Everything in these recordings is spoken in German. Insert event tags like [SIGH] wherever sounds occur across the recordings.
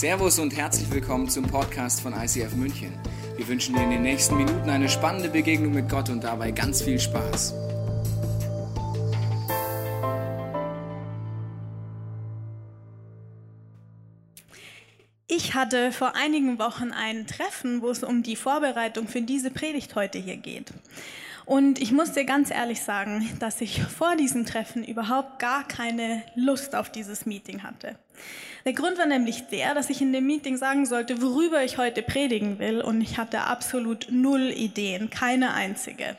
Servus und herzlich willkommen zum Podcast von ICF München. Wir wünschen dir in den nächsten Minuten eine spannende Begegnung mit Gott und dabei ganz viel Spaß. Ich hatte vor einigen Wochen ein Treffen, wo es um die Vorbereitung für diese Predigt heute hier geht. Und ich muss dir ganz ehrlich sagen, dass ich vor diesem Treffen überhaupt gar keine Lust auf dieses Meeting hatte. Der Grund war nämlich der, dass ich in dem Meeting sagen sollte, worüber ich heute predigen will. Und ich hatte absolut null Ideen, keine einzige.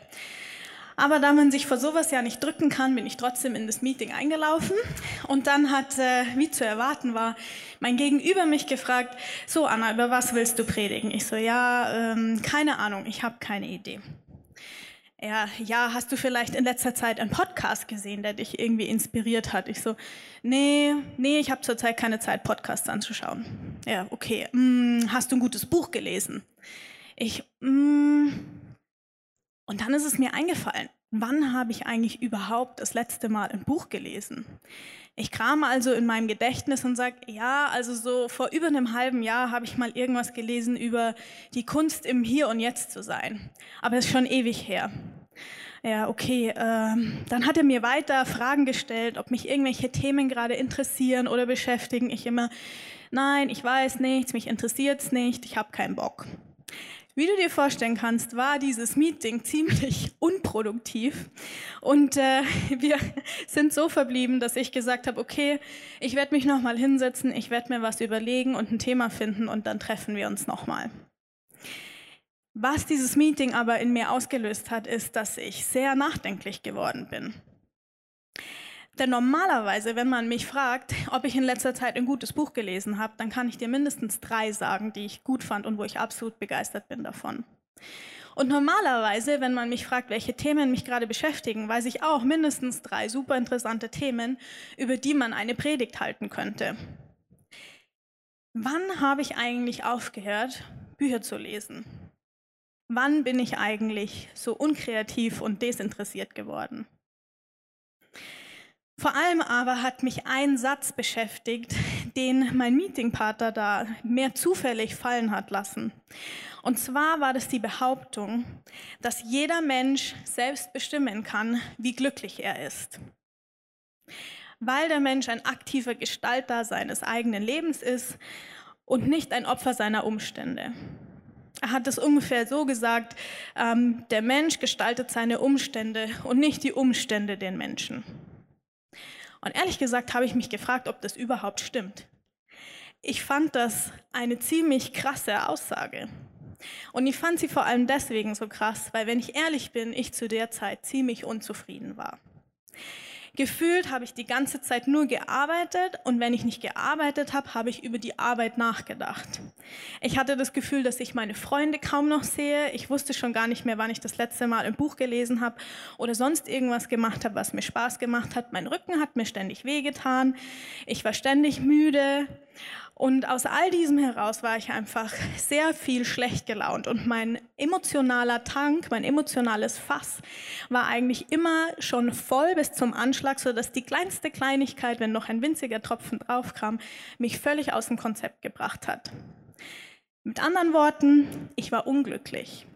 Aber da man sich vor sowas ja nicht drücken kann, bin ich trotzdem in das Meeting eingelaufen. Und dann hat, äh, wie zu erwarten war, mein Gegenüber mich gefragt, so Anna, über was willst du predigen? Ich so, ja, ähm, keine Ahnung, ich habe keine Idee. Ja, ja, hast du vielleicht in letzter Zeit einen Podcast gesehen, der dich irgendwie inspiriert hat? Ich so, nee, nee, ich habe zurzeit keine Zeit, Podcasts anzuschauen. Ja, okay. Hm, hast du ein gutes Buch gelesen? Ich, hm. und dann ist es mir eingefallen, wann habe ich eigentlich überhaupt das letzte Mal ein Buch gelesen? Ich kram also in meinem Gedächtnis und sage, ja, also so vor über einem halben Jahr habe ich mal irgendwas gelesen über die Kunst im Hier und Jetzt zu sein. Aber es ist schon ewig her. Ja, okay. Äh, dann hat er mir weiter Fragen gestellt, ob mich irgendwelche Themen gerade interessieren oder beschäftigen. Ich immer, nein, ich weiß nichts, mich interessiert's nicht, ich habe keinen Bock. Wie du dir vorstellen kannst, war dieses Meeting ziemlich [LAUGHS] unproduktiv und äh, [LAUGHS] wir sind so verblieben, dass ich gesagt habe, okay, ich werde mich nochmal hinsetzen, ich werde mir was überlegen und ein Thema finden und dann treffen wir uns nochmal. Was dieses Meeting aber in mir ausgelöst hat, ist, dass ich sehr nachdenklich geworden bin. Denn normalerweise, wenn man mich fragt, ob ich in letzter Zeit ein gutes Buch gelesen habe, dann kann ich dir mindestens drei sagen, die ich gut fand und wo ich absolut begeistert bin davon. Und normalerweise, wenn man mich fragt, welche Themen mich gerade beschäftigen, weiß ich auch mindestens drei super interessante Themen, über die man eine Predigt halten könnte. Wann habe ich eigentlich aufgehört, Bücher zu lesen? Wann bin ich eigentlich so unkreativ und desinteressiert geworden? Vor allem aber hat mich ein Satz beschäftigt, den mein Meetingpartner da mehr zufällig fallen hat lassen. Und zwar war das die Behauptung, dass jeder Mensch selbst bestimmen kann, wie glücklich er ist. Weil der Mensch ein aktiver Gestalter seines eigenen Lebens ist und nicht ein Opfer seiner Umstände. Er hat es ungefähr so gesagt, ähm, der Mensch gestaltet seine Umstände und nicht die Umstände den Menschen. Und ehrlich gesagt habe ich mich gefragt, ob das überhaupt stimmt. Ich fand das eine ziemlich krasse Aussage. Und ich fand sie vor allem deswegen so krass, weil wenn ich ehrlich bin, ich zu der Zeit ziemlich unzufrieden war. Gefühlt habe ich die ganze Zeit nur gearbeitet und wenn ich nicht gearbeitet habe, habe ich über die Arbeit nachgedacht. Ich hatte das Gefühl, dass ich meine Freunde kaum noch sehe. Ich wusste schon gar nicht mehr, wann ich das letzte Mal ein Buch gelesen habe oder sonst irgendwas gemacht habe, was mir Spaß gemacht hat. Mein Rücken hat mir ständig wehgetan. Ich war ständig müde und aus all diesem heraus war ich einfach sehr viel schlecht gelaunt und mein emotionaler Tank, mein emotionales Fass war eigentlich immer schon voll bis zum Anschlag, so dass die kleinste Kleinigkeit, wenn noch ein winziger Tropfen draufkam, mich völlig aus dem Konzept gebracht hat. Mit anderen Worten, ich war unglücklich.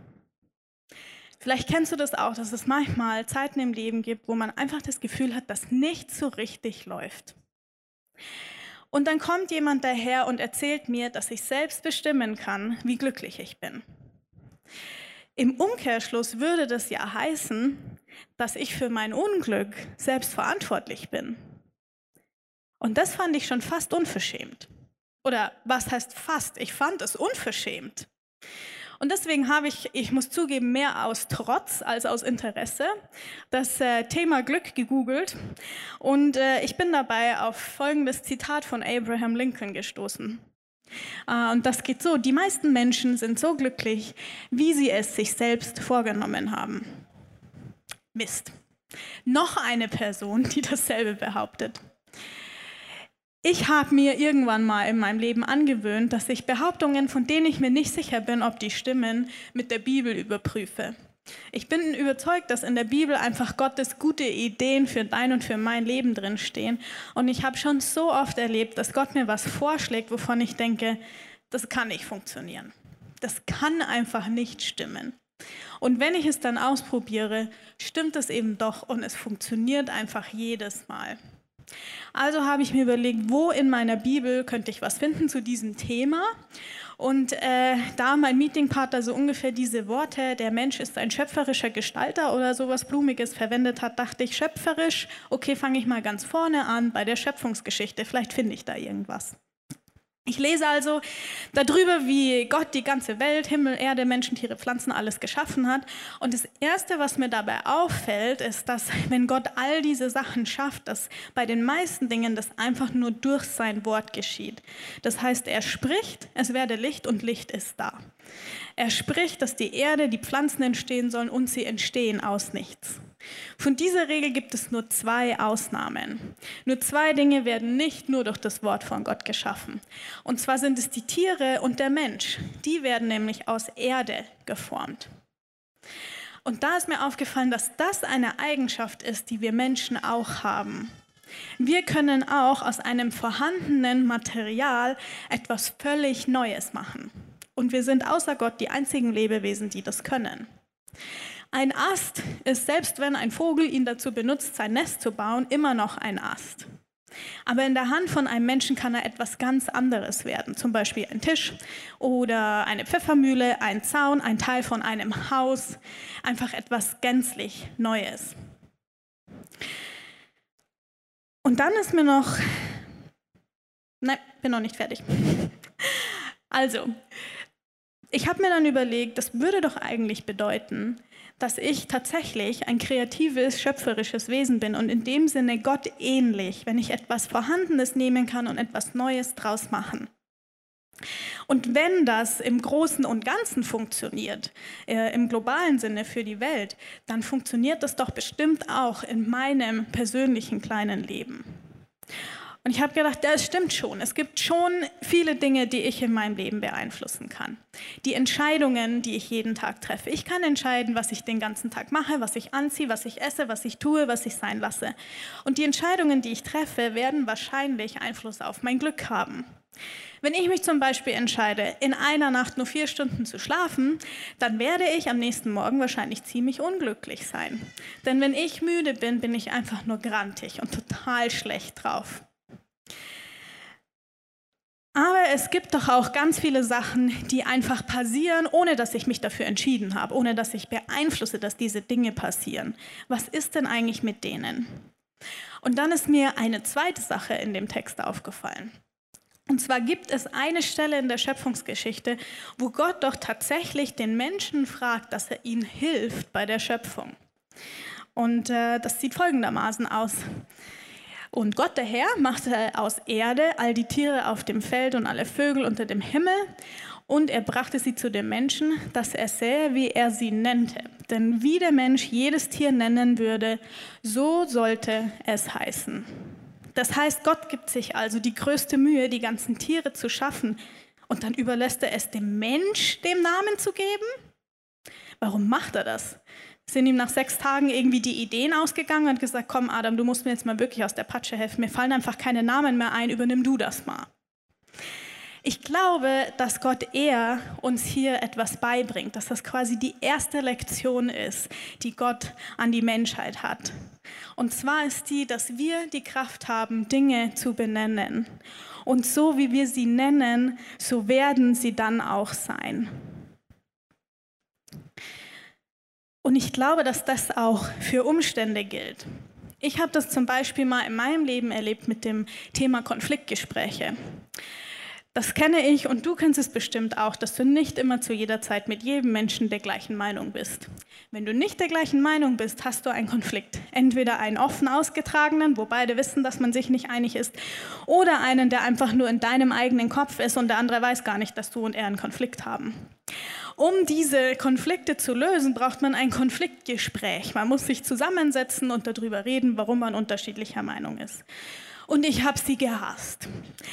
Vielleicht kennst du das auch, dass es manchmal Zeiten im Leben gibt, wo man einfach das Gefühl hat, dass nichts so richtig läuft. Und dann kommt jemand daher und erzählt mir, dass ich selbst bestimmen kann, wie glücklich ich bin. Im Umkehrschluss würde das ja heißen, dass ich für mein Unglück selbst verantwortlich bin. Und das fand ich schon fast unverschämt. Oder was heißt fast? Ich fand es unverschämt. Und deswegen habe ich, ich muss zugeben, mehr aus Trotz als aus Interesse das äh, Thema Glück gegoogelt. Und äh, ich bin dabei auf folgendes Zitat von Abraham Lincoln gestoßen. Äh, und das geht so, die meisten Menschen sind so glücklich, wie sie es sich selbst vorgenommen haben. Mist. Noch eine Person, die dasselbe behauptet. Ich habe mir irgendwann mal in meinem Leben angewöhnt, dass ich Behauptungen, von denen ich mir nicht sicher bin, ob die stimmen, mit der Bibel überprüfe. Ich bin überzeugt, dass in der Bibel einfach Gottes gute Ideen für dein und für mein Leben drinstehen. Und ich habe schon so oft erlebt, dass Gott mir was vorschlägt, wovon ich denke, das kann nicht funktionieren. Das kann einfach nicht stimmen. Und wenn ich es dann ausprobiere, stimmt es eben doch und es funktioniert einfach jedes Mal. Also habe ich mir überlegt, wo in meiner Bibel könnte ich was finden zu diesem Thema. Und äh, da mein Meetingpartner so ungefähr diese Worte, der Mensch ist ein schöpferischer Gestalter oder sowas Blumiges verwendet hat, dachte ich, schöpferisch, okay, fange ich mal ganz vorne an bei der Schöpfungsgeschichte, vielleicht finde ich da irgendwas. Ich lese also darüber, wie Gott die ganze Welt, Himmel, Erde, Menschen, Tiere, Pflanzen, alles geschaffen hat. Und das Erste, was mir dabei auffällt, ist, dass wenn Gott all diese Sachen schafft, dass bei den meisten Dingen das einfach nur durch sein Wort geschieht. Das heißt, er spricht, es werde Licht und Licht ist da. Er spricht, dass die Erde, die Pflanzen entstehen sollen und sie entstehen aus nichts. Von dieser Regel gibt es nur zwei Ausnahmen. Nur zwei Dinge werden nicht nur durch das Wort von Gott geschaffen. Und zwar sind es die Tiere und der Mensch. Die werden nämlich aus Erde geformt. Und da ist mir aufgefallen, dass das eine Eigenschaft ist, die wir Menschen auch haben. Wir können auch aus einem vorhandenen Material etwas völlig Neues machen. Und wir sind außer Gott die einzigen Lebewesen, die das können. Ein Ast ist, selbst wenn ein Vogel ihn dazu benutzt, sein Nest zu bauen, immer noch ein Ast. Aber in der Hand von einem Menschen kann er etwas ganz anderes werden, zum Beispiel ein Tisch oder eine Pfeffermühle, ein Zaun, ein Teil von einem Haus, einfach etwas gänzlich Neues. Und dann ist mir noch, nein, bin noch nicht fertig. Also, ich habe mir dann überlegt, das würde doch eigentlich bedeuten, dass ich tatsächlich ein kreatives, schöpferisches Wesen bin und in dem Sinne Gott ähnlich, wenn ich etwas Vorhandenes nehmen kann und etwas Neues draus machen. Und wenn das im Großen und Ganzen funktioniert, äh, im globalen Sinne für die Welt, dann funktioniert das doch bestimmt auch in meinem persönlichen kleinen Leben. Und ich habe gedacht, das stimmt schon. Es gibt schon viele Dinge, die ich in meinem Leben beeinflussen kann. Die Entscheidungen, die ich jeden Tag treffe. Ich kann entscheiden, was ich den ganzen Tag mache, was ich anziehe, was ich esse, was ich tue, was ich sein lasse. Und die Entscheidungen, die ich treffe, werden wahrscheinlich Einfluss auf mein Glück haben. Wenn ich mich zum Beispiel entscheide, in einer Nacht nur vier Stunden zu schlafen, dann werde ich am nächsten Morgen wahrscheinlich ziemlich unglücklich sein. Denn wenn ich müde bin, bin ich einfach nur grantig und total schlecht drauf. Aber es gibt doch auch ganz viele Sachen, die einfach passieren, ohne dass ich mich dafür entschieden habe, ohne dass ich beeinflusse, dass diese Dinge passieren. Was ist denn eigentlich mit denen? Und dann ist mir eine zweite Sache in dem Text aufgefallen. Und zwar gibt es eine Stelle in der Schöpfungsgeschichte, wo Gott doch tatsächlich den Menschen fragt, dass er ihnen hilft bei der Schöpfung. Und äh, das sieht folgendermaßen aus. Und Gott der Herr machte aus Erde all die Tiere auf dem Feld und alle Vögel unter dem Himmel. Und er brachte sie zu dem Menschen, dass er sähe, wie er sie nennte. Denn wie der Mensch jedes Tier nennen würde, so sollte es heißen. Das heißt, Gott gibt sich also die größte Mühe, die ganzen Tiere zu schaffen. Und dann überlässt er es dem Mensch, dem Namen zu geben? Warum macht er das? sind ihm nach sechs Tagen irgendwie die Ideen ausgegangen und gesagt, komm Adam, du musst mir jetzt mal wirklich aus der Patsche helfen. Mir fallen einfach keine Namen mehr ein, übernimm du das mal. Ich glaube, dass Gott eher uns hier etwas beibringt, dass das quasi die erste Lektion ist, die Gott an die Menschheit hat. Und zwar ist die, dass wir die Kraft haben, Dinge zu benennen. Und so wie wir sie nennen, so werden sie dann auch sein. Und ich glaube, dass das auch für Umstände gilt. Ich habe das zum Beispiel mal in meinem Leben erlebt mit dem Thema Konfliktgespräche. Das kenne ich und du kennst es bestimmt auch, dass du nicht immer zu jeder Zeit mit jedem Menschen der gleichen Meinung bist. Wenn du nicht der gleichen Meinung bist, hast du einen Konflikt. Entweder einen offen ausgetragenen, wo beide wissen, dass man sich nicht einig ist, oder einen, der einfach nur in deinem eigenen Kopf ist und der andere weiß gar nicht, dass du und er einen Konflikt haben. Um diese Konflikte zu lösen, braucht man ein Konfliktgespräch. Man muss sich zusammensetzen und darüber reden, warum man unterschiedlicher Meinung ist. Und ich habe sie gehasst.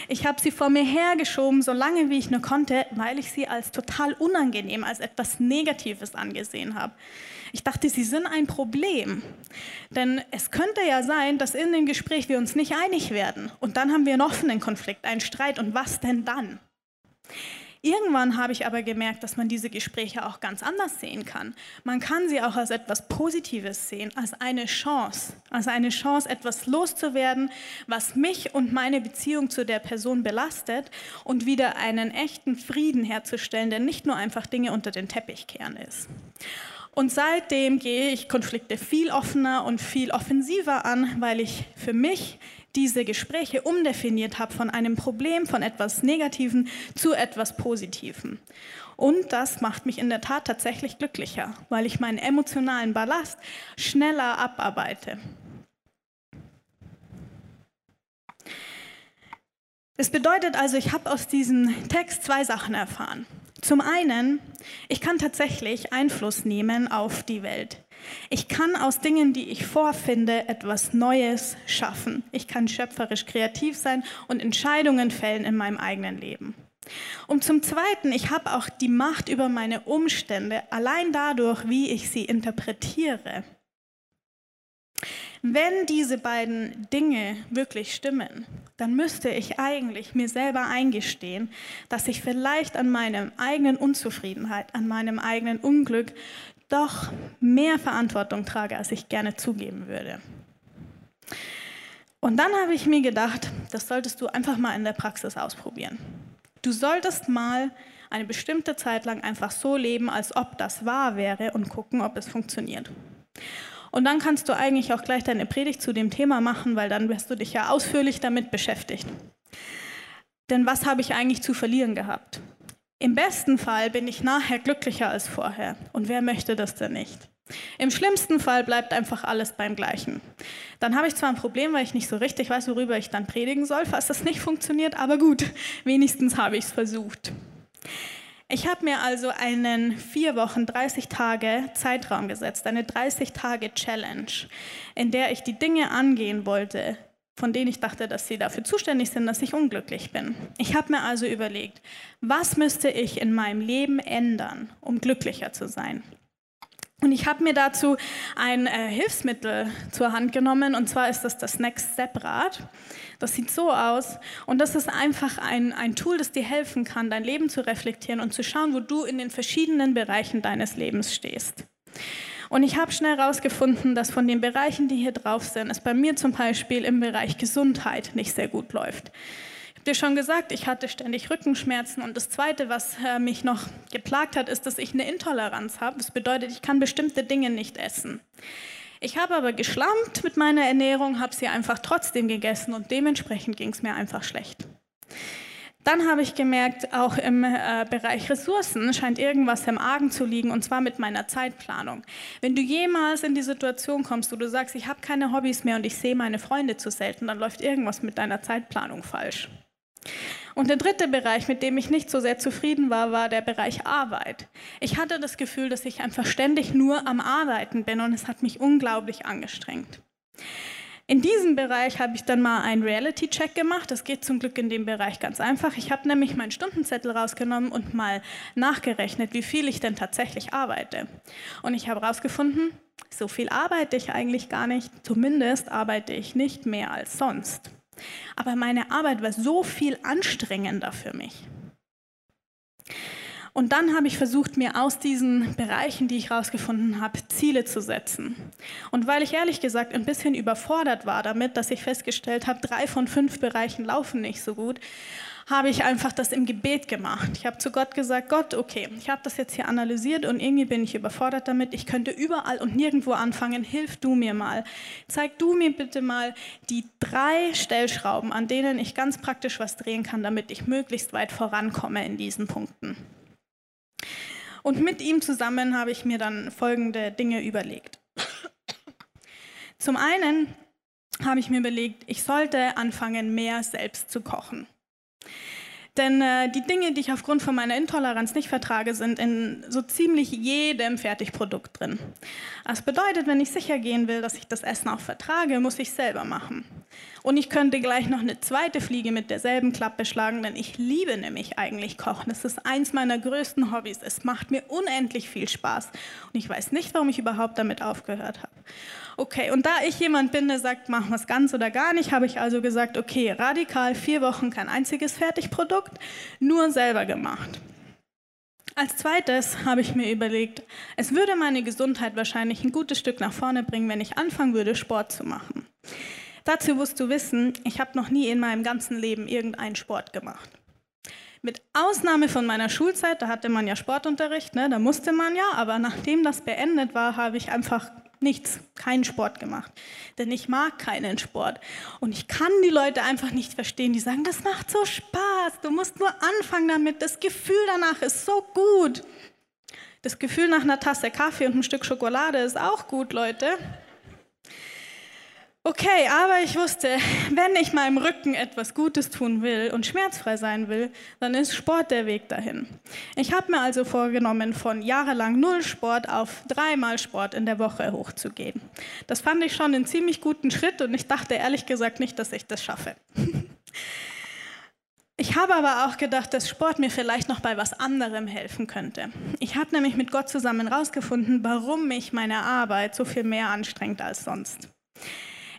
Ich habe sie vor mir hergeschoben, so lange wie ich nur konnte, weil ich sie als total unangenehm, als etwas Negatives angesehen habe. Ich dachte, sie sind ein Problem. Denn es könnte ja sein, dass in dem Gespräch wir uns nicht einig werden. Und dann haben wir einen offenen Konflikt, einen Streit. Und was denn dann? Irgendwann habe ich aber gemerkt, dass man diese Gespräche auch ganz anders sehen kann. Man kann sie auch als etwas Positives sehen, als eine Chance, als eine Chance, etwas loszuwerden, was mich und meine Beziehung zu der Person belastet und wieder einen echten Frieden herzustellen, der nicht nur einfach Dinge unter den Teppich kehren ist. Und seitdem gehe ich Konflikte viel offener und viel offensiver an, weil ich für mich diese Gespräche umdefiniert habe von einem Problem, von etwas Negativen zu etwas Positivem. Und das macht mich in der Tat tatsächlich glücklicher, weil ich meinen emotionalen Ballast schneller abarbeite. Es bedeutet also, ich habe aus diesem Text zwei Sachen erfahren. Zum einen, ich kann tatsächlich Einfluss nehmen auf die Welt. Ich kann aus Dingen, die ich vorfinde, etwas Neues schaffen. Ich kann schöpferisch kreativ sein und Entscheidungen fällen in meinem eigenen Leben. Und zum Zweiten, ich habe auch die Macht über meine Umstände, allein dadurch, wie ich sie interpretiere. Wenn diese beiden Dinge wirklich stimmen, dann müsste ich eigentlich mir selber eingestehen, dass ich vielleicht an meiner eigenen Unzufriedenheit, an meinem eigenen Unglück doch mehr Verantwortung trage, als ich gerne zugeben würde. Und dann habe ich mir gedacht, das solltest du einfach mal in der Praxis ausprobieren. Du solltest mal eine bestimmte Zeit lang einfach so leben, als ob das wahr wäre und gucken, ob es funktioniert. Und dann kannst du eigentlich auch gleich deine Predigt zu dem Thema machen, weil dann wirst du dich ja ausführlich damit beschäftigt. Denn was habe ich eigentlich zu verlieren gehabt? Im besten Fall bin ich nachher glücklicher als vorher. Und wer möchte das denn nicht? Im schlimmsten Fall bleibt einfach alles beim Gleichen. Dann habe ich zwar ein Problem, weil ich nicht so richtig weiß, worüber ich dann predigen soll, falls das nicht funktioniert, aber gut, [LAUGHS] wenigstens habe ich es versucht. Ich habe mir also einen vier Wochen, 30 Tage Zeitraum gesetzt, eine 30 Tage Challenge, in der ich die Dinge angehen wollte, von denen ich dachte, dass sie dafür zuständig sind, dass ich unglücklich bin. Ich habe mir also überlegt, was müsste ich in meinem Leben ändern, um glücklicher zu sein? Und ich habe mir dazu ein äh, Hilfsmittel zur Hand genommen, und zwar ist das das Next Step Rad. Das sieht so aus, und das ist einfach ein, ein Tool, das dir helfen kann, dein Leben zu reflektieren und zu schauen, wo du in den verschiedenen Bereichen deines Lebens stehst. Und ich habe schnell herausgefunden, dass von den Bereichen, die hier drauf sind, es bei mir zum Beispiel im Bereich Gesundheit nicht sehr gut läuft dir schon gesagt, ich hatte ständig Rückenschmerzen und das Zweite, was äh, mich noch geplagt hat, ist, dass ich eine Intoleranz habe. Das bedeutet, ich kann bestimmte Dinge nicht essen. Ich habe aber geschlampt mit meiner Ernährung, habe sie einfach trotzdem gegessen und dementsprechend ging es mir einfach schlecht. Dann habe ich gemerkt, auch im äh, Bereich Ressourcen scheint irgendwas im Argen zu liegen, und zwar mit meiner Zeitplanung. Wenn du jemals in die Situation kommst, wo du sagst, ich habe keine Hobbys mehr und ich sehe meine Freunde zu selten, dann läuft irgendwas mit deiner Zeitplanung falsch. Und der dritte Bereich, mit dem ich nicht so sehr zufrieden war, war der Bereich Arbeit. Ich hatte das Gefühl, dass ich einfach ständig nur am Arbeiten bin und es hat mich unglaublich angestrengt. In diesem Bereich habe ich dann mal einen Reality-Check gemacht. Das geht zum Glück in dem Bereich ganz einfach. Ich habe nämlich meinen Stundenzettel rausgenommen und mal nachgerechnet, wie viel ich denn tatsächlich arbeite. Und ich habe herausgefunden, so viel arbeite ich eigentlich gar nicht. Zumindest arbeite ich nicht mehr als sonst. Aber meine Arbeit war so viel anstrengender für mich. Und dann habe ich versucht, mir aus diesen Bereichen, die ich herausgefunden habe, Ziele zu setzen. Und weil ich ehrlich gesagt ein bisschen überfordert war damit, dass ich festgestellt habe, drei von fünf Bereichen laufen nicht so gut, habe ich einfach das im Gebet gemacht. Ich habe zu Gott gesagt, Gott, okay, ich habe das jetzt hier analysiert und irgendwie bin ich überfordert damit. Ich könnte überall und nirgendwo anfangen. Hilf du mir mal. Zeig du mir bitte mal die drei Stellschrauben, an denen ich ganz praktisch was drehen kann, damit ich möglichst weit vorankomme in diesen Punkten. Und mit ihm zusammen habe ich mir dann folgende Dinge überlegt. Zum einen habe ich mir überlegt, ich sollte anfangen, mehr selbst zu kochen. Denn äh, die Dinge, die ich aufgrund von meiner Intoleranz nicht vertrage, sind in so ziemlich jedem Fertigprodukt drin. Das bedeutet, wenn ich sicher gehen will, dass ich das Essen auch vertrage, muss ich selber machen. Und ich könnte gleich noch eine zweite Fliege mit derselben Klappe schlagen, denn ich liebe nämlich eigentlich Kochen. Das ist eins meiner größten Hobbys. Es macht mir unendlich viel Spaß. Und ich weiß nicht, warum ich überhaupt damit aufgehört habe. Okay, und da ich jemand bin, der sagt, machen wir es ganz oder gar nicht, habe ich also gesagt, okay, radikal vier Wochen kein einziges Fertigprodukt, nur selber gemacht. Als zweites habe ich mir überlegt, es würde meine Gesundheit wahrscheinlich ein gutes Stück nach vorne bringen, wenn ich anfangen würde, Sport zu machen. Dazu musst du wissen, ich habe noch nie in meinem ganzen Leben irgendeinen Sport gemacht. Mit Ausnahme von meiner Schulzeit, da hatte man ja Sportunterricht, ne, da musste man ja, aber nachdem das beendet war, habe ich einfach nichts, keinen Sport gemacht. Denn ich mag keinen Sport. Und ich kann die Leute einfach nicht verstehen, die sagen, das macht so Spaß, du musst nur anfangen damit, das Gefühl danach ist so gut. Das Gefühl nach einer Tasse Kaffee und einem Stück Schokolade ist auch gut, Leute. Okay, aber ich wusste, wenn ich meinem Rücken etwas Gutes tun will und schmerzfrei sein will, dann ist Sport der Weg dahin. Ich habe mir also vorgenommen, von jahrelang null Sport auf dreimal Sport in der Woche hochzugehen. Das fand ich schon einen ziemlich guten Schritt und ich dachte ehrlich gesagt nicht, dass ich das schaffe. [LAUGHS] Ich habe aber auch gedacht, dass Sport mir vielleicht noch bei was anderem helfen könnte. Ich habe nämlich mit Gott zusammen herausgefunden, warum mich meine Arbeit so viel mehr anstrengt als sonst.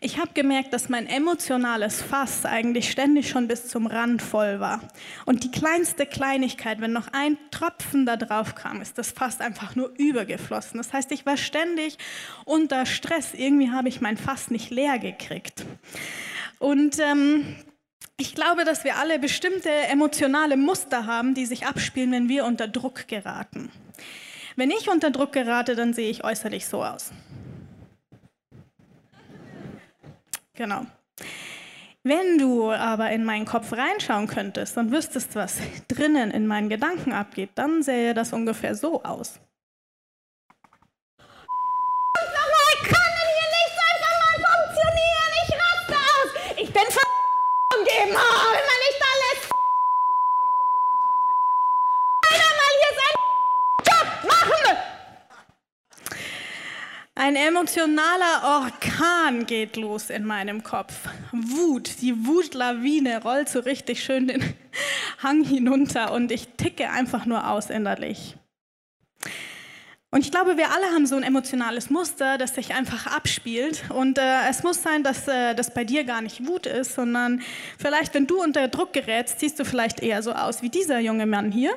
Ich habe gemerkt, dass mein emotionales Fass eigentlich ständig schon bis zum Rand voll war. Und die kleinste Kleinigkeit, wenn noch ein Tropfen da drauf kam, ist das Fass einfach nur übergeflossen. Das heißt, ich war ständig unter Stress. Irgendwie habe ich mein Fass nicht leer gekriegt. Und ähm, ich glaube, dass wir alle bestimmte emotionale Muster haben, die sich abspielen, wenn wir unter Druck geraten. Wenn ich unter Druck gerate, dann sehe ich äußerlich so aus. Genau. Wenn du aber in meinen Kopf reinschauen könntest und wüsstest, was drinnen in meinen Gedanken abgeht, dann sähe das ungefähr so aus. Ich kann hier nicht einfach mal funktionieren. Ich raste aus. Ich bin ver umgeben. Oh, wenn man nicht alles einer mal hier seinen Job machen. Ein emotionaler Orkan geht los in meinem Kopf. Wut, die Wutlawine rollt so richtig schön den Hang hinunter und ich ticke einfach nur aus innerlich. Und ich glaube, wir alle haben so ein emotionales Muster, das sich einfach abspielt. Und äh, es muss sein, dass äh, das bei dir gar nicht Wut ist, sondern vielleicht, wenn du unter Druck gerätst, siehst du vielleicht eher so aus wie dieser junge Mann hier.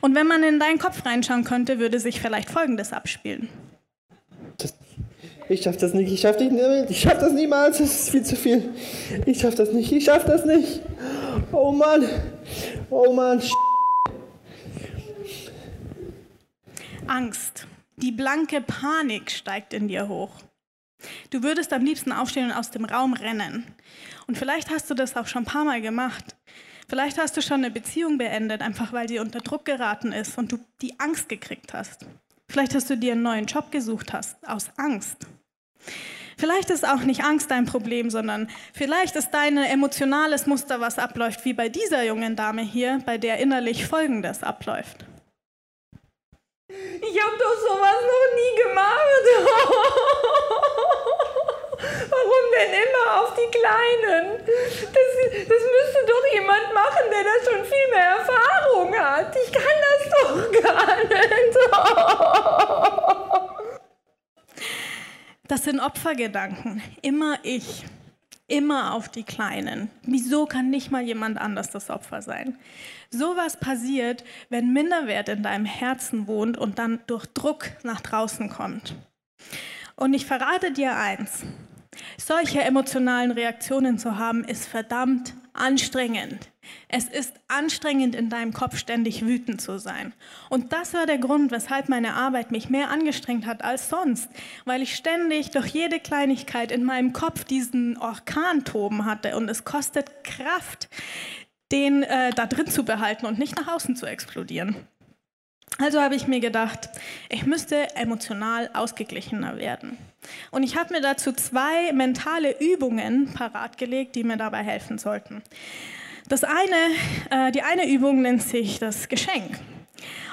Und wenn man in deinen Kopf reinschauen könnte, würde sich vielleicht Folgendes abspielen. Ich schaff das nicht, ich schaff das nicht, ich schaff das niemals, das ist viel zu viel. Ich schaff das nicht, ich schaff das nicht. Oh Mann, oh Mann. Angst, die blanke Panik steigt in dir hoch. Du würdest am liebsten aufstehen und aus dem Raum rennen. Und vielleicht hast du das auch schon ein paar Mal gemacht. Vielleicht hast du schon eine Beziehung beendet, einfach weil sie unter Druck geraten ist und du die Angst gekriegt hast. Vielleicht hast du dir einen neuen Job gesucht hast, aus Angst. Vielleicht ist auch nicht Angst dein Problem, sondern vielleicht ist dein emotionales Muster, was abläuft, wie bei dieser jungen Dame hier, bei der innerlich Folgendes abläuft. Ich habe doch sowas noch nie gemacht. [LAUGHS] Warum denn immer auf die Kleinen? Das, das müsste doch jemand machen, der da schon viel mehr Erfahrung hat. Ich kann das doch gar nicht. [LAUGHS] Das sind Opfergedanken. Immer ich. Immer auf die Kleinen. Wieso kann nicht mal jemand anders das Opfer sein? Sowas passiert, wenn Minderwert in deinem Herzen wohnt und dann durch Druck nach draußen kommt. Und ich verrate dir eins. Solche emotionalen Reaktionen zu haben, ist verdammt anstrengend. Es ist anstrengend, in deinem Kopf ständig wütend zu sein. Und das war der Grund, weshalb meine Arbeit mich mehr angestrengt hat als sonst, weil ich ständig durch jede Kleinigkeit in meinem Kopf diesen Orkan toben hatte. Und es kostet Kraft, den äh, da drin zu behalten und nicht nach außen zu explodieren. Also habe ich mir gedacht, ich müsste emotional ausgeglichener werden. Und ich habe mir dazu zwei mentale Übungen parat gelegt, die mir dabei helfen sollten. Das eine, äh, die eine Übung nennt sich das Geschenk.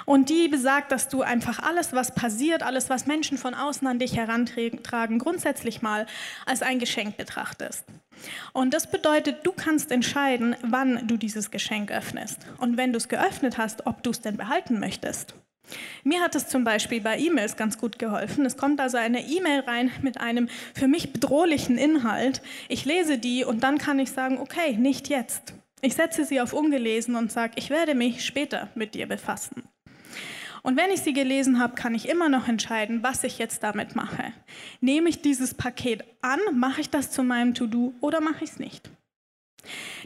Und die besagt, dass du einfach alles, was passiert, alles, was Menschen von außen an dich herantragen, grundsätzlich mal als ein Geschenk betrachtest. Und das bedeutet, du kannst entscheiden, wann du dieses Geschenk öffnest. Und wenn du es geöffnet hast, ob du es denn behalten möchtest. Mir hat es zum Beispiel bei E-Mails ganz gut geholfen. Es kommt also eine E-Mail rein mit einem für mich bedrohlichen Inhalt. Ich lese die und dann kann ich sagen, okay, nicht jetzt. Ich setze sie auf ungelesen und sage, ich werde mich später mit dir befassen. Und wenn ich sie gelesen habe, kann ich immer noch entscheiden, was ich jetzt damit mache. Nehme ich dieses Paket an, mache ich das zu meinem To-Do oder mache ich es nicht?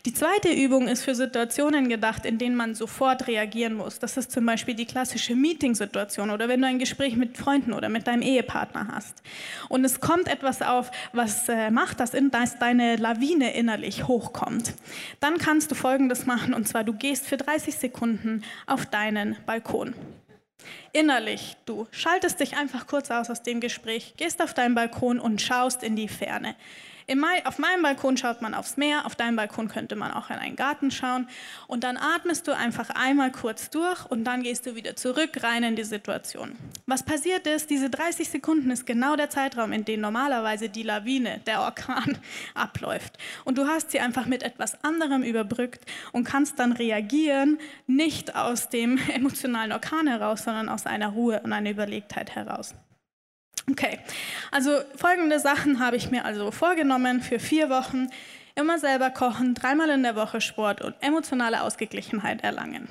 Die zweite Übung ist für Situationen gedacht, in denen man sofort reagieren muss. Das ist zum Beispiel die klassische Meeting-Situation oder wenn du ein Gespräch mit Freunden oder mit deinem Ehepartner hast. Und es kommt etwas auf, was äh, macht, dass, in, dass deine Lawine innerlich hochkommt. Dann kannst du Folgendes machen, und zwar du gehst für 30 Sekunden auf deinen Balkon. Innerlich, du schaltest dich einfach kurz aus aus dem Gespräch, gehst auf deinen Balkon und schaust in die Ferne. Mai, auf meinem Balkon schaut man aufs Meer, auf deinem Balkon könnte man auch in einen Garten schauen. Und dann atmest du einfach einmal kurz durch und dann gehst du wieder zurück rein in die Situation. Was passiert ist, diese 30 Sekunden ist genau der Zeitraum, in dem normalerweise die Lawine, der Orkan, [LAUGHS] abläuft. Und du hast sie einfach mit etwas anderem überbrückt und kannst dann reagieren, nicht aus dem [LAUGHS] emotionalen Orkan heraus, sondern aus einer Ruhe und einer Überlegtheit heraus. Okay, also folgende Sachen habe ich mir also vorgenommen für vier Wochen. Immer selber kochen, dreimal in der Woche Sport und emotionale Ausgeglichenheit erlangen.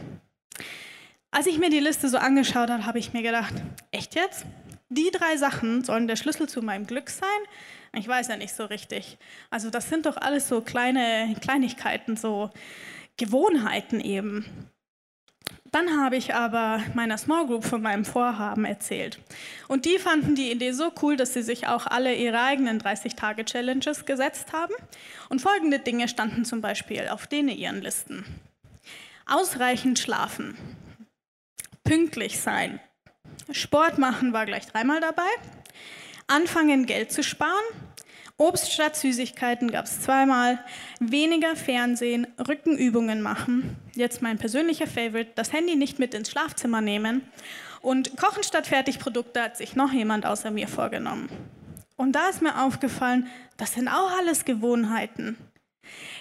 Als ich mir die Liste so angeschaut habe, habe ich mir gedacht, echt jetzt? Die drei Sachen sollen der Schlüssel zu meinem Glück sein? Ich weiß ja nicht so richtig. Also das sind doch alles so kleine Kleinigkeiten, so Gewohnheiten eben. Dann habe ich aber meiner Small Group von meinem Vorhaben erzählt. Und die fanden die Idee so cool, dass sie sich auch alle ihre eigenen 30-Tage-Challenges gesetzt haben. Und folgende Dinge standen zum Beispiel auf denen ihren Listen. Ausreichend schlafen, pünktlich sein, Sport machen war gleich dreimal dabei, anfangen Geld zu sparen Obst statt Süßigkeiten gab es zweimal, weniger Fernsehen, Rückenübungen machen, jetzt mein persönlicher Favorite, das Handy nicht mit ins Schlafzimmer nehmen und Kochen statt Fertigprodukte hat sich noch jemand außer mir vorgenommen. Und da ist mir aufgefallen, das sind auch alles Gewohnheiten.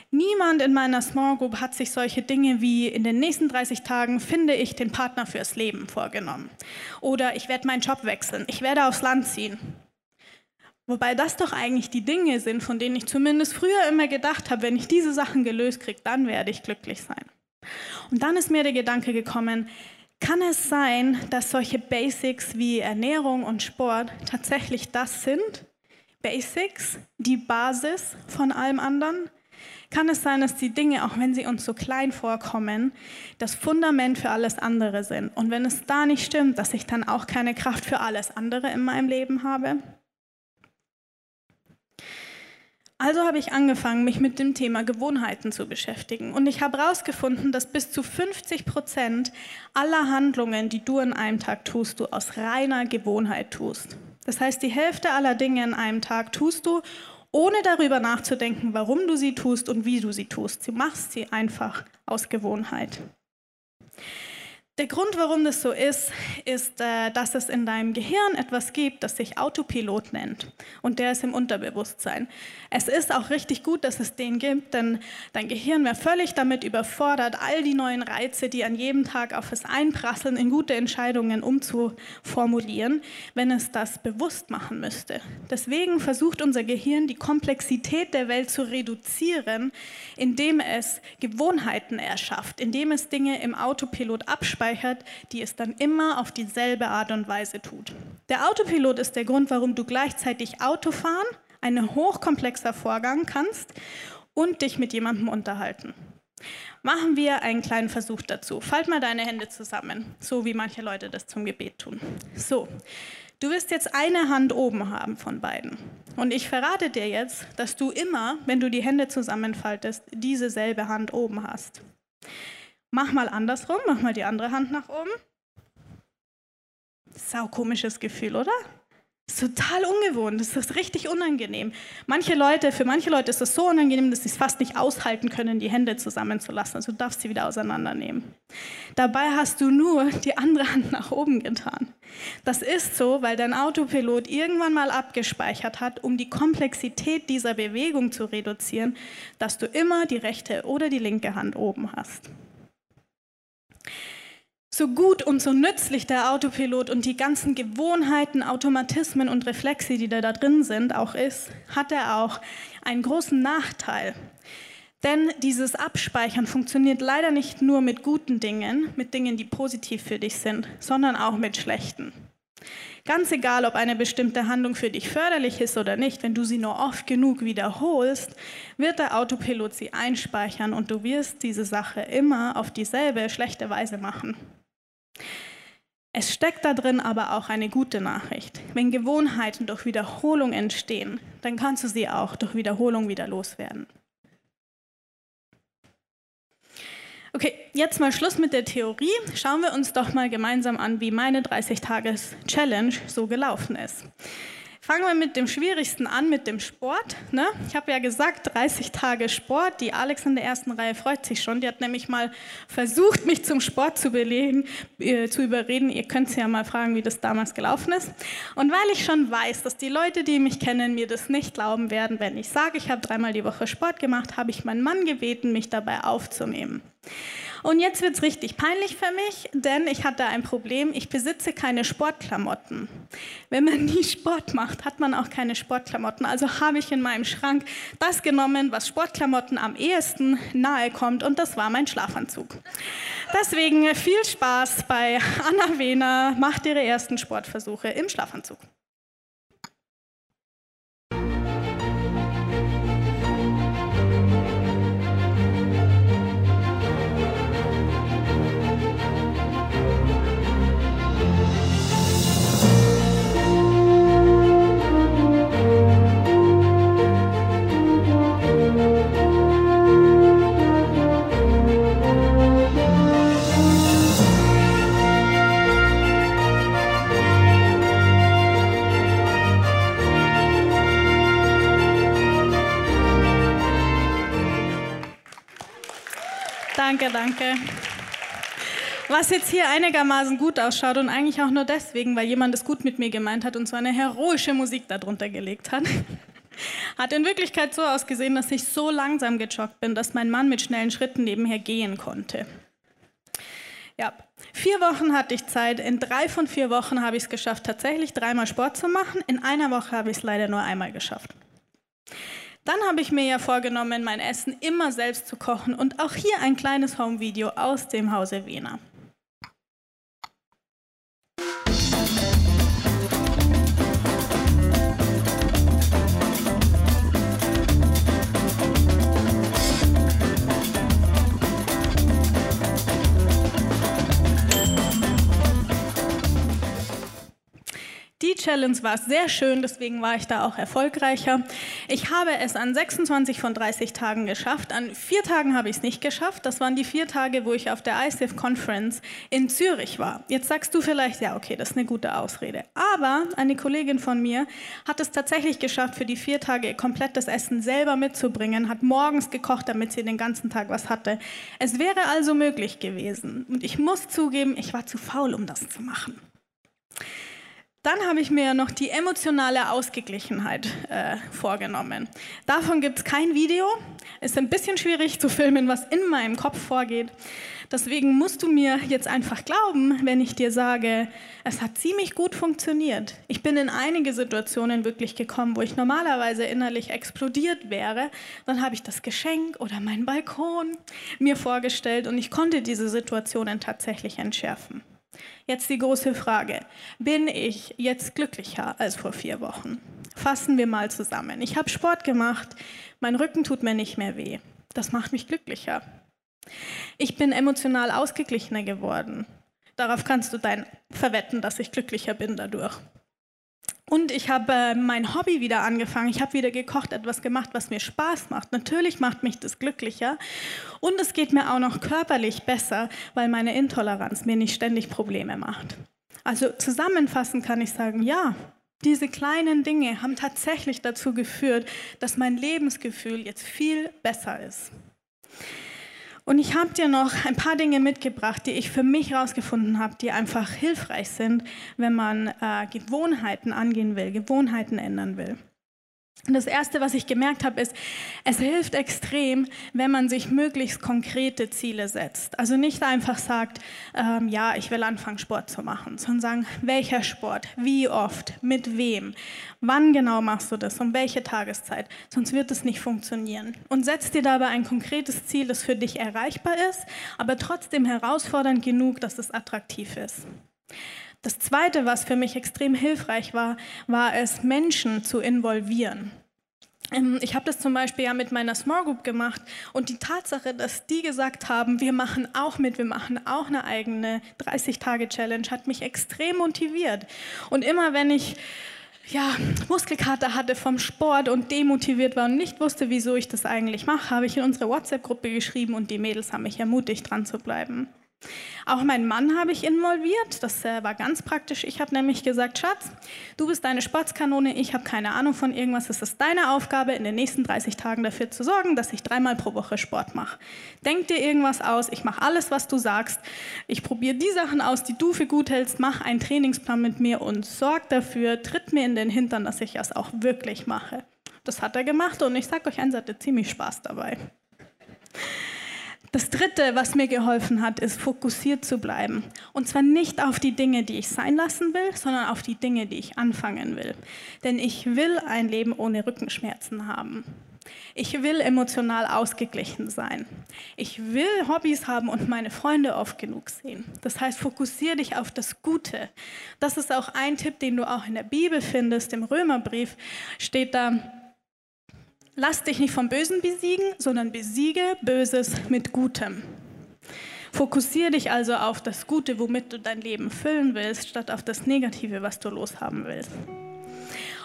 Niemand in meiner Small Group hat sich solche Dinge wie in den nächsten 30 Tagen finde ich den Partner fürs Leben vorgenommen. Oder ich werde meinen Job wechseln, ich werde aufs Land ziehen. Wobei das doch eigentlich die Dinge sind, von denen ich zumindest früher immer gedacht habe, wenn ich diese Sachen gelöst kriege, dann werde ich glücklich sein. Und dann ist mir der Gedanke gekommen, kann es sein, dass solche Basics wie Ernährung und Sport tatsächlich das sind? Basics, die Basis von allem anderen? Kann es sein, dass die Dinge, auch wenn sie uns so klein vorkommen, das Fundament für alles andere sind? Und wenn es da nicht stimmt, dass ich dann auch keine Kraft für alles andere in meinem Leben habe? Also habe ich angefangen, mich mit dem Thema Gewohnheiten zu beschäftigen. Und ich habe herausgefunden, dass bis zu 50 Prozent aller Handlungen, die du in einem Tag tust, du aus reiner Gewohnheit tust. Das heißt, die Hälfte aller Dinge in einem Tag tust du, ohne darüber nachzudenken, warum du sie tust und wie du sie tust. Du machst sie einfach aus Gewohnheit. Der Grund, warum das so ist, ist, äh, dass es in deinem Gehirn etwas gibt, das sich Autopilot nennt. Und der ist im Unterbewusstsein. Es ist auch richtig gut, dass es den gibt, denn dein Gehirn wäre völlig damit überfordert, all die neuen Reize, die an jedem Tag auf es einprasseln, in gute Entscheidungen umzuformulieren, wenn es das bewusst machen müsste. Deswegen versucht unser Gehirn, die Komplexität der Welt zu reduzieren, indem es Gewohnheiten erschafft, indem es Dinge im Autopilot abspeichert abspeichert, die es dann immer auf dieselbe Art und Weise tut. Der Autopilot ist der Grund, warum du gleichzeitig Autofahren, ein hochkomplexer Vorgang kannst, und dich mit jemandem unterhalten. Machen wir einen kleinen Versuch dazu. Falt mal deine Hände zusammen, so wie manche Leute das zum Gebet tun. So, du wirst jetzt eine Hand oben haben von beiden. Und ich verrate dir jetzt, dass du immer, wenn du die Hände zusammenfaltest, diese selbe Hand oben hast. Mach mal andersrum, mach mal die andere Hand nach oben. Sau komisches Gefühl, oder? Ist total ungewohnt, das ist richtig unangenehm. Manche Leute, für manche Leute ist das so unangenehm, dass sie es fast nicht aushalten können, die Hände zusammenzulassen. Also du darfst sie wieder auseinandernehmen. Dabei hast du nur die andere Hand nach oben getan. Das ist so, weil dein Autopilot irgendwann mal abgespeichert hat, um die Komplexität dieser Bewegung zu reduzieren, dass du immer die rechte oder die linke Hand oben hast. So gut und so nützlich der Autopilot und die ganzen Gewohnheiten, Automatismen und Reflexe, die da, drin sind, auch ist, hat er auch einen großen Nachteil. Denn dieses Abspeichern funktioniert leider nicht nur mit guten Dingen, mit Dingen, die positiv für dich sind, sondern auch mit schlechten. Ganz egal, ob eine bestimmte Handlung für dich förderlich ist oder nicht, wenn du sie nur oft genug wiederholst, wird der Autopilot sie einspeichern und du wirst diese Sache immer auf dieselbe schlechte Weise machen. Es steckt da drin aber auch eine gute Nachricht. Wenn Gewohnheiten durch Wiederholung entstehen, dann kannst du sie auch durch Wiederholung wieder loswerden. Okay, jetzt mal Schluss mit der Theorie. Schauen wir uns doch mal gemeinsam an, wie meine 30-Tages-Challenge so gelaufen ist. Fangen wir mit dem Schwierigsten an, mit dem Sport. Ne? Ich habe ja gesagt, 30 Tage Sport. Die Alex in der ersten Reihe freut sich schon. Die hat nämlich mal versucht, mich zum Sport zu, belegen, äh, zu überreden. Ihr könnt sie ja mal fragen, wie das damals gelaufen ist. Und weil ich schon weiß, dass die Leute, die mich kennen, mir das nicht glauben werden, wenn ich sage, ich habe dreimal die Woche Sport gemacht, habe ich meinen Mann gebeten, mich dabei aufzunehmen. Und jetzt wird es richtig peinlich für mich, denn ich hatte ein Problem. Ich besitze keine Sportklamotten. Wenn man nie Sport macht, hat man auch keine Sportklamotten. Also habe ich in meinem Schrank das genommen, was Sportklamotten am ehesten nahe kommt, und das war mein Schlafanzug. Deswegen viel Spaß bei Anna Wehner, macht ihre ersten Sportversuche im Schlafanzug. Danke, danke. Was jetzt hier einigermaßen gut ausschaut und eigentlich auch nur deswegen, weil jemand es gut mit mir gemeint hat und so eine heroische Musik darunter gelegt hat, [LAUGHS] hat in Wirklichkeit so ausgesehen, dass ich so langsam gejoggt bin, dass mein Mann mit schnellen Schritten nebenher gehen konnte. Ja, vier Wochen hatte ich Zeit. In drei von vier Wochen habe ich es geschafft, tatsächlich dreimal Sport zu machen. In einer Woche habe ich es leider nur einmal geschafft. Dann habe ich mir ja vorgenommen, mein Essen immer selbst zu kochen und auch hier ein kleines Home-Video aus dem Hause Wiener. Die Challenge war sehr schön, deswegen war ich da auch erfolgreicher. Ich habe es an 26 von 30 Tagen geschafft. An vier Tagen habe ich es nicht geschafft. Das waren die vier Tage, wo ich auf der ICF Conference in Zürich war. Jetzt sagst du vielleicht, ja, okay, das ist eine gute Ausrede. Aber eine Kollegin von mir hat es tatsächlich geschafft, für die vier Tage komplettes Essen selber mitzubringen, hat morgens gekocht, damit sie den ganzen Tag was hatte. Es wäre also möglich gewesen. Und ich muss zugeben, ich war zu faul, um das zu machen. Dann habe ich mir noch die emotionale Ausgeglichenheit äh, vorgenommen. Davon gibt es kein Video. Ist ein bisschen schwierig zu filmen, was in meinem Kopf vorgeht. Deswegen musst du mir jetzt einfach glauben, wenn ich dir sage, es hat ziemlich gut funktioniert. Ich bin in einige Situationen wirklich gekommen, wo ich normalerweise innerlich explodiert wäre. Dann habe ich das Geschenk oder meinen Balkon mir vorgestellt und ich konnte diese Situationen tatsächlich entschärfen. Jetzt die große Frage. Bin ich jetzt glücklicher als vor vier Wochen? Fassen wir mal zusammen. Ich habe Sport gemacht, mein Rücken tut mir nicht mehr weh. Das macht mich glücklicher. Ich bin emotional ausgeglichener geworden. Darauf kannst du dein verwetten, dass ich glücklicher bin dadurch. Und ich habe äh, mein Hobby wieder angefangen. Ich habe wieder gekocht, etwas gemacht, was mir Spaß macht. Natürlich macht mich das glücklicher. Und es geht mir auch noch körperlich besser, weil meine Intoleranz mir nicht ständig Probleme macht. Also zusammenfassend kann ich sagen, ja, Diese kleinen Dinge haben tatsächlich dazu geführt, dass mein Lebensgefühl jetzt viel besser ist. Und ich habe dir noch ein paar Dinge mitgebracht, die ich für mich herausgefunden habe, die einfach hilfreich sind, wenn man äh, Gewohnheiten angehen will, Gewohnheiten ändern will. Das Erste, was ich gemerkt habe, ist, es hilft extrem, wenn man sich möglichst konkrete Ziele setzt. Also nicht einfach sagt, ähm, ja, ich will anfangen, Sport zu machen, sondern sagen, welcher Sport, wie oft, mit wem, wann genau machst du das, um welche Tageszeit, sonst wird es nicht funktionieren. Und setz dir dabei ein konkretes Ziel, das für dich erreichbar ist, aber trotzdem herausfordernd genug, dass es attraktiv ist. Das Zweite, was für mich extrem hilfreich war, war es, Menschen zu involvieren. Ähm, ich habe das zum Beispiel ja mit meiner Small Group gemacht und die Tatsache, dass die gesagt haben, wir machen auch mit, wir machen auch eine eigene 30-Tage-Challenge, hat mich extrem motiviert. Und immer wenn ich ja, Muskelkater hatte vom Sport und demotiviert war und nicht wusste, wieso ich das eigentlich mache, habe ich in unsere WhatsApp-Gruppe geschrieben und die Mädels haben mich ermutigt, dran zu bleiben. Auch meinen Mann habe ich involviert. Das äh, war ganz praktisch. Ich habe nämlich gesagt, Schatz, du bist deine Sportskanone, ich habe keine Ahnung von irgendwas. Es ist deine Aufgabe, in den nächsten 30 Tagen dafür zu sorgen, dass ich dreimal pro Woche Sport mache. Denk dir irgendwas aus, ich mache alles, was du sagst. Ich probiere die Sachen aus, die du für gut hältst, mach einen Trainingsplan mit mir und sorg dafür, tritt mir in den Hintern, dass ich das auch wirklich mache. Das hat er gemacht und ich sage euch eins, hatte ziemlich Spaß dabei. Das Dritte, was mir geholfen hat, ist fokussiert zu bleiben. Und zwar nicht auf die Dinge, die ich sein lassen will, sondern auf die Dinge, die ich anfangen will. Denn ich will ein Leben ohne Rückenschmerzen haben. Ich will emotional ausgeglichen sein. Ich will Hobbys haben und meine Freunde oft genug sehen. Das heißt, fokussiere dich auf das Gute. Das ist auch ein Tipp, den du auch in der Bibel findest. Im Römerbrief steht da, Lass dich nicht vom Bösen besiegen, sondern besiege Böses mit Gutem. Fokussiere dich also auf das Gute, womit du dein Leben füllen willst, statt auf das Negative, was du loshaben willst.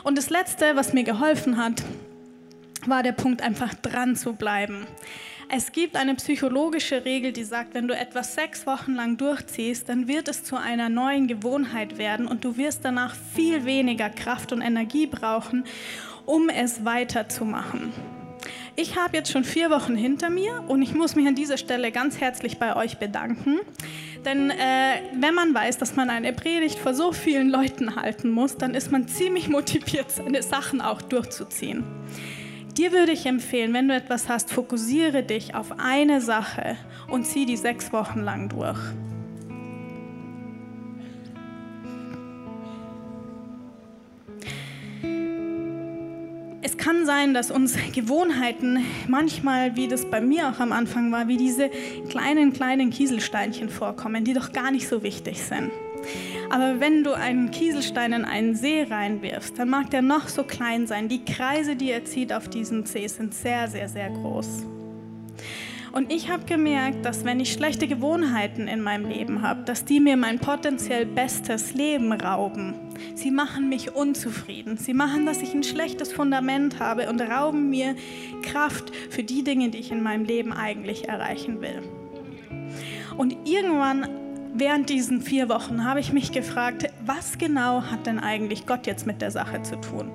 Und das Letzte, was mir geholfen hat, war der Punkt, einfach dran zu bleiben. Es gibt eine psychologische Regel, die sagt, wenn du etwas sechs Wochen lang durchziehst, dann wird es zu einer neuen Gewohnheit werden und du wirst danach viel weniger Kraft und Energie brauchen, um es weiterzumachen. Ich habe jetzt schon vier Wochen hinter mir und ich muss mich an dieser Stelle ganz herzlich bei euch bedanken. Denn äh, wenn man weiß, dass man eine Predigt vor so vielen Leuten halten muss, dann ist man ziemlich motiviert, seine Sachen auch durchzuziehen. Dir würde ich empfehlen, wenn du etwas hast, fokussiere dich auf eine Sache und zieh die sechs Wochen lang durch. Kann sein, dass uns Gewohnheiten manchmal, wie das bei mir auch am Anfang war, wie diese kleinen, kleinen Kieselsteinchen vorkommen, die doch gar nicht so wichtig sind. Aber wenn du einen Kieselstein in einen See reinwirfst, dann mag der noch so klein sein. Die Kreise, die er zieht auf diesem See, sind sehr, sehr, sehr groß. Und ich habe gemerkt, dass wenn ich schlechte Gewohnheiten in meinem Leben habe, dass die mir mein potenziell bestes Leben rauben. Sie machen mich unzufrieden. Sie machen, dass ich ein schlechtes Fundament habe und rauben mir Kraft für die Dinge, die ich in meinem Leben eigentlich erreichen will. Und irgendwann während diesen vier Wochen habe ich mich gefragt, was genau hat denn eigentlich Gott jetzt mit der Sache zu tun?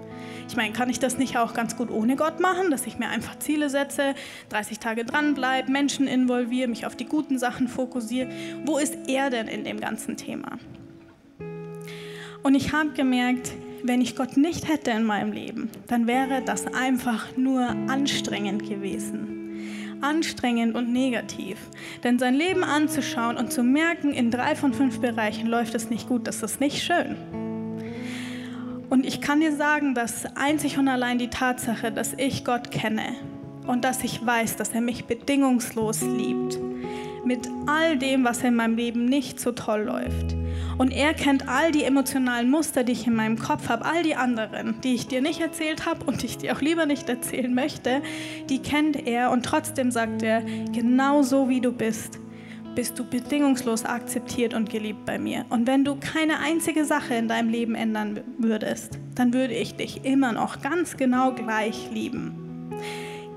Ich meine, kann ich das nicht auch ganz gut ohne Gott machen, dass ich mir einfach Ziele setze, 30 Tage dranbleibe, Menschen involviere, mich auf die guten Sachen fokussiere? Wo ist er denn in dem ganzen Thema? Und ich habe gemerkt, wenn ich Gott nicht hätte in meinem Leben, dann wäre das einfach nur anstrengend gewesen anstrengend und negativ. Denn sein Leben anzuschauen und zu merken, in drei von fünf Bereichen läuft es nicht gut, das ist nicht schön. Und ich kann dir sagen, dass einzig und allein die Tatsache, dass ich Gott kenne und dass ich weiß, dass er mich bedingungslos liebt, mit all dem, was in meinem Leben nicht so toll läuft. Und er kennt all die emotionalen Muster, die ich in meinem Kopf habe, all die anderen, die ich dir nicht erzählt habe und die ich dir auch lieber nicht erzählen möchte, die kennt er und trotzdem sagt er, genau so wie du bist, bist du bedingungslos akzeptiert und geliebt bei mir. Und wenn du keine einzige Sache in deinem Leben ändern würdest, dann würde ich dich immer noch ganz genau gleich lieben.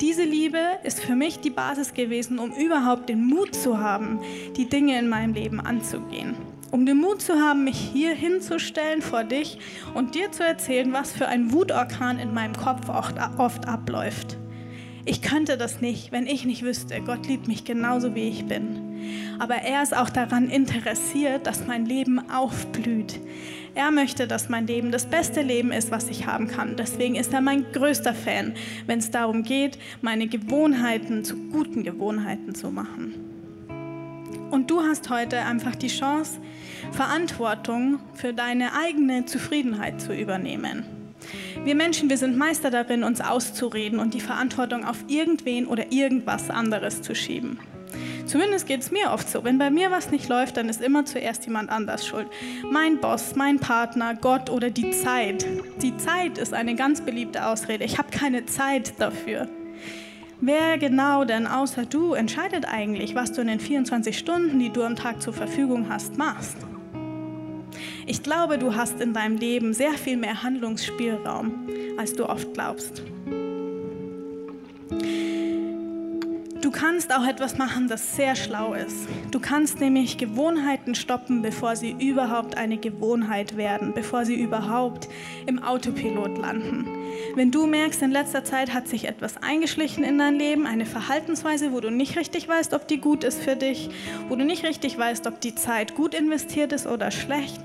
Diese Liebe ist für mich die Basis gewesen, um überhaupt den Mut zu haben, die Dinge in meinem Leben anzugehen. um den Mut zu haben, mich hier hinzustellen vor dich und dir zu erzählen, was für ein Wutorkan in meinem Kopf oft, oft abläuft. Ich könnte das nicht, wenn ich nicht wüsste, Gott liebt mich genauso wie ich bin. Aber er ist auch daran interessiert, dass mein Leben aufblüht. Er möchte, dass mein Leben das beste Leben ist, was ich haben kann. Deswegen ist er mein größter Fan, wenn es darum geht, meine Gewohnheiten zu guten Gewohnheiten zu machen. Und du hast heute einfach die Chance, Verantwortung für deine eigene Zufriedenheit zu übernehmen. Wir Menschen, wir sind Meister darin, uns auszureden und die Verantwortung auf irgendwen oder irgendwas anderes zu schieben. Zumindest geht es mir oft so. Wenn bei mir was nicht läuft, dann ist immer zuerst jemand anders schuld. Mein Boss, mein Partner, Gott oder die Zeit. Die Zeit ist eine ganz beliebte Ausrede. Ich habe keine Zeit dafür. Wer genau denn außer du entscheidet eigentlich, was du in den 24 Stunden, die du am Tag zur Verfügung hast, machst? Ich glaube, du hast in deinem Leben sehr viel mehr Handlungsspielraum, als du oft glaubst. Du kannst auch etwas machen, das sehr schlau ist. Du kannst nämlich Gewohnheiten stoppen, bevor sie überhaupt eine Gewohnheit werden, bevor sie überhaupt im Autopilot landen. Wenn du merkst, in letzter Zeit hat sich etwas eingeschlichen in dein Leben, eine Verhaltensweise, wo du nicht richtig weißt, ob die gut ist für dich, wo du nicht richtig weißt, ob die Zeit gut investiert ist oder schlecht,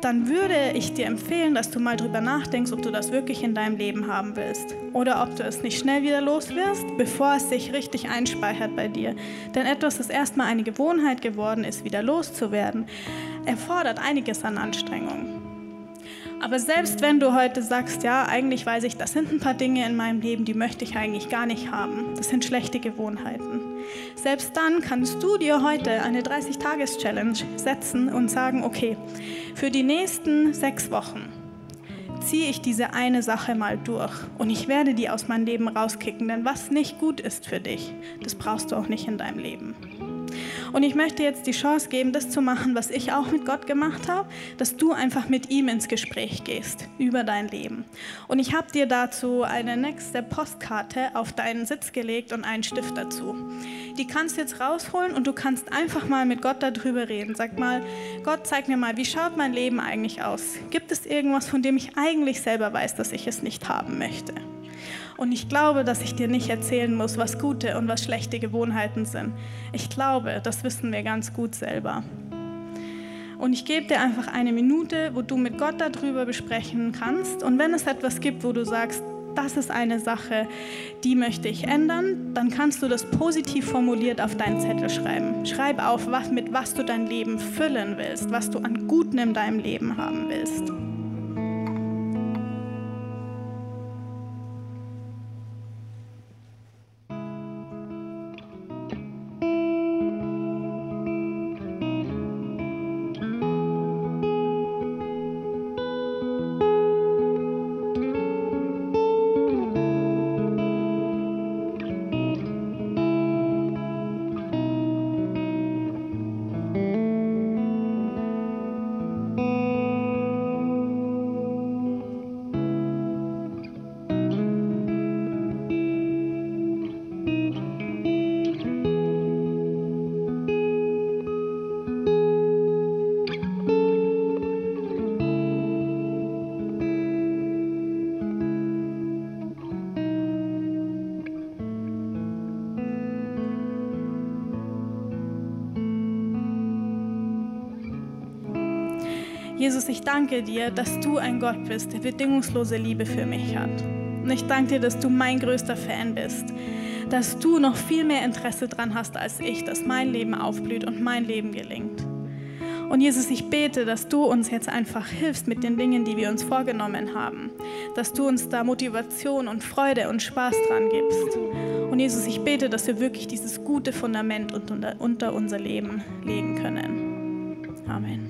dann würde ich dir empfehlen, dass du mal drüber nachdenkst, ob du das wirklich in deinem Leben haben willst oder ob du es nicht schnell wieder los wirst, bevor es sich richtig einspeichert bei dir. Denn etwas, das erstmal eine Gewohnheit geworden ist, wieder loszuwerden, erfordert einiges an Anstrengung. Aber selbst wenn du heute sagst, ja, eigentlich weiß ich, das sind ein paar Dinge in meinem Leben, die möchte ich eigentlich gar nicht haben. Das sind schlechte Gewohnheiten. Selbst dann kannst du dir heute eine 30-Tages-Challenge setzen und sagen, okay, für die nächsten sechs Wochen ziehe ich diese eine Sache mal durch und ich werde die aus meinem Leben rauskicken, denn was nicht gut ist für dich, das brauchst du auch nicht in deinem Leben. Und ich möchte jetzt die Chance geben, das zu machen, was ich auch mit Gott gemacht habe, dass du einfach mit ihm ins Gespräch gehst über dein Leben. Und ich habe dir dazu eine nächste Postkarte auf deinen Sitz gelegt und einen Stift dazu. Die kannst du jetzt rausholen und du kannst einfach mal mit Gott darüber reden. Sag mal, Gott, zeig mir mal, wie schaut mein Leben eigentlich aus? Gibt es irgendwas, von dem ich eigentlich selber weiß, dass ich es nicht haben möchte? Und ich glaube, dass ich dir nicht erzählen muss, was gute und was schlechte Gewohnheiten sind. Ich glaube, das wissen wir ganz gut selber. Und ich gebe dir einfach eine Minute, wo du mit Gott darüber besprechen kannst. Und wenn es etwas gibt, wo du sagst, das ist eine Sache, die möchte ich ändern, dann kannst du das positiv formuliert auf deinen Zettel schreiben. Schreib auf, was, mit was du dein Leben füllen willst, was du an Guten in deinem Leben haben willst. Jesus, ich danke dir, dass du ein Gott bist, der bedingungslose Liebe für mich hat. Und ich danke dir, dass du mein größter Fan bist, dass du noch viel mehr Interesse daran hast als ich, dass mein Leben aufblüht und mein Leben gelingt. Und Jesus, ich bete, dass du uns jetzt einfach hilfst mit den Dingen, die wir uns vorgenommen haben. Dass du uns da Motivation und Freude und Spaß dran gibst. Und Jesus, ich bete, dass wir wirklich dieses gute Fundament unter, unter unser Leben legen können. Amen.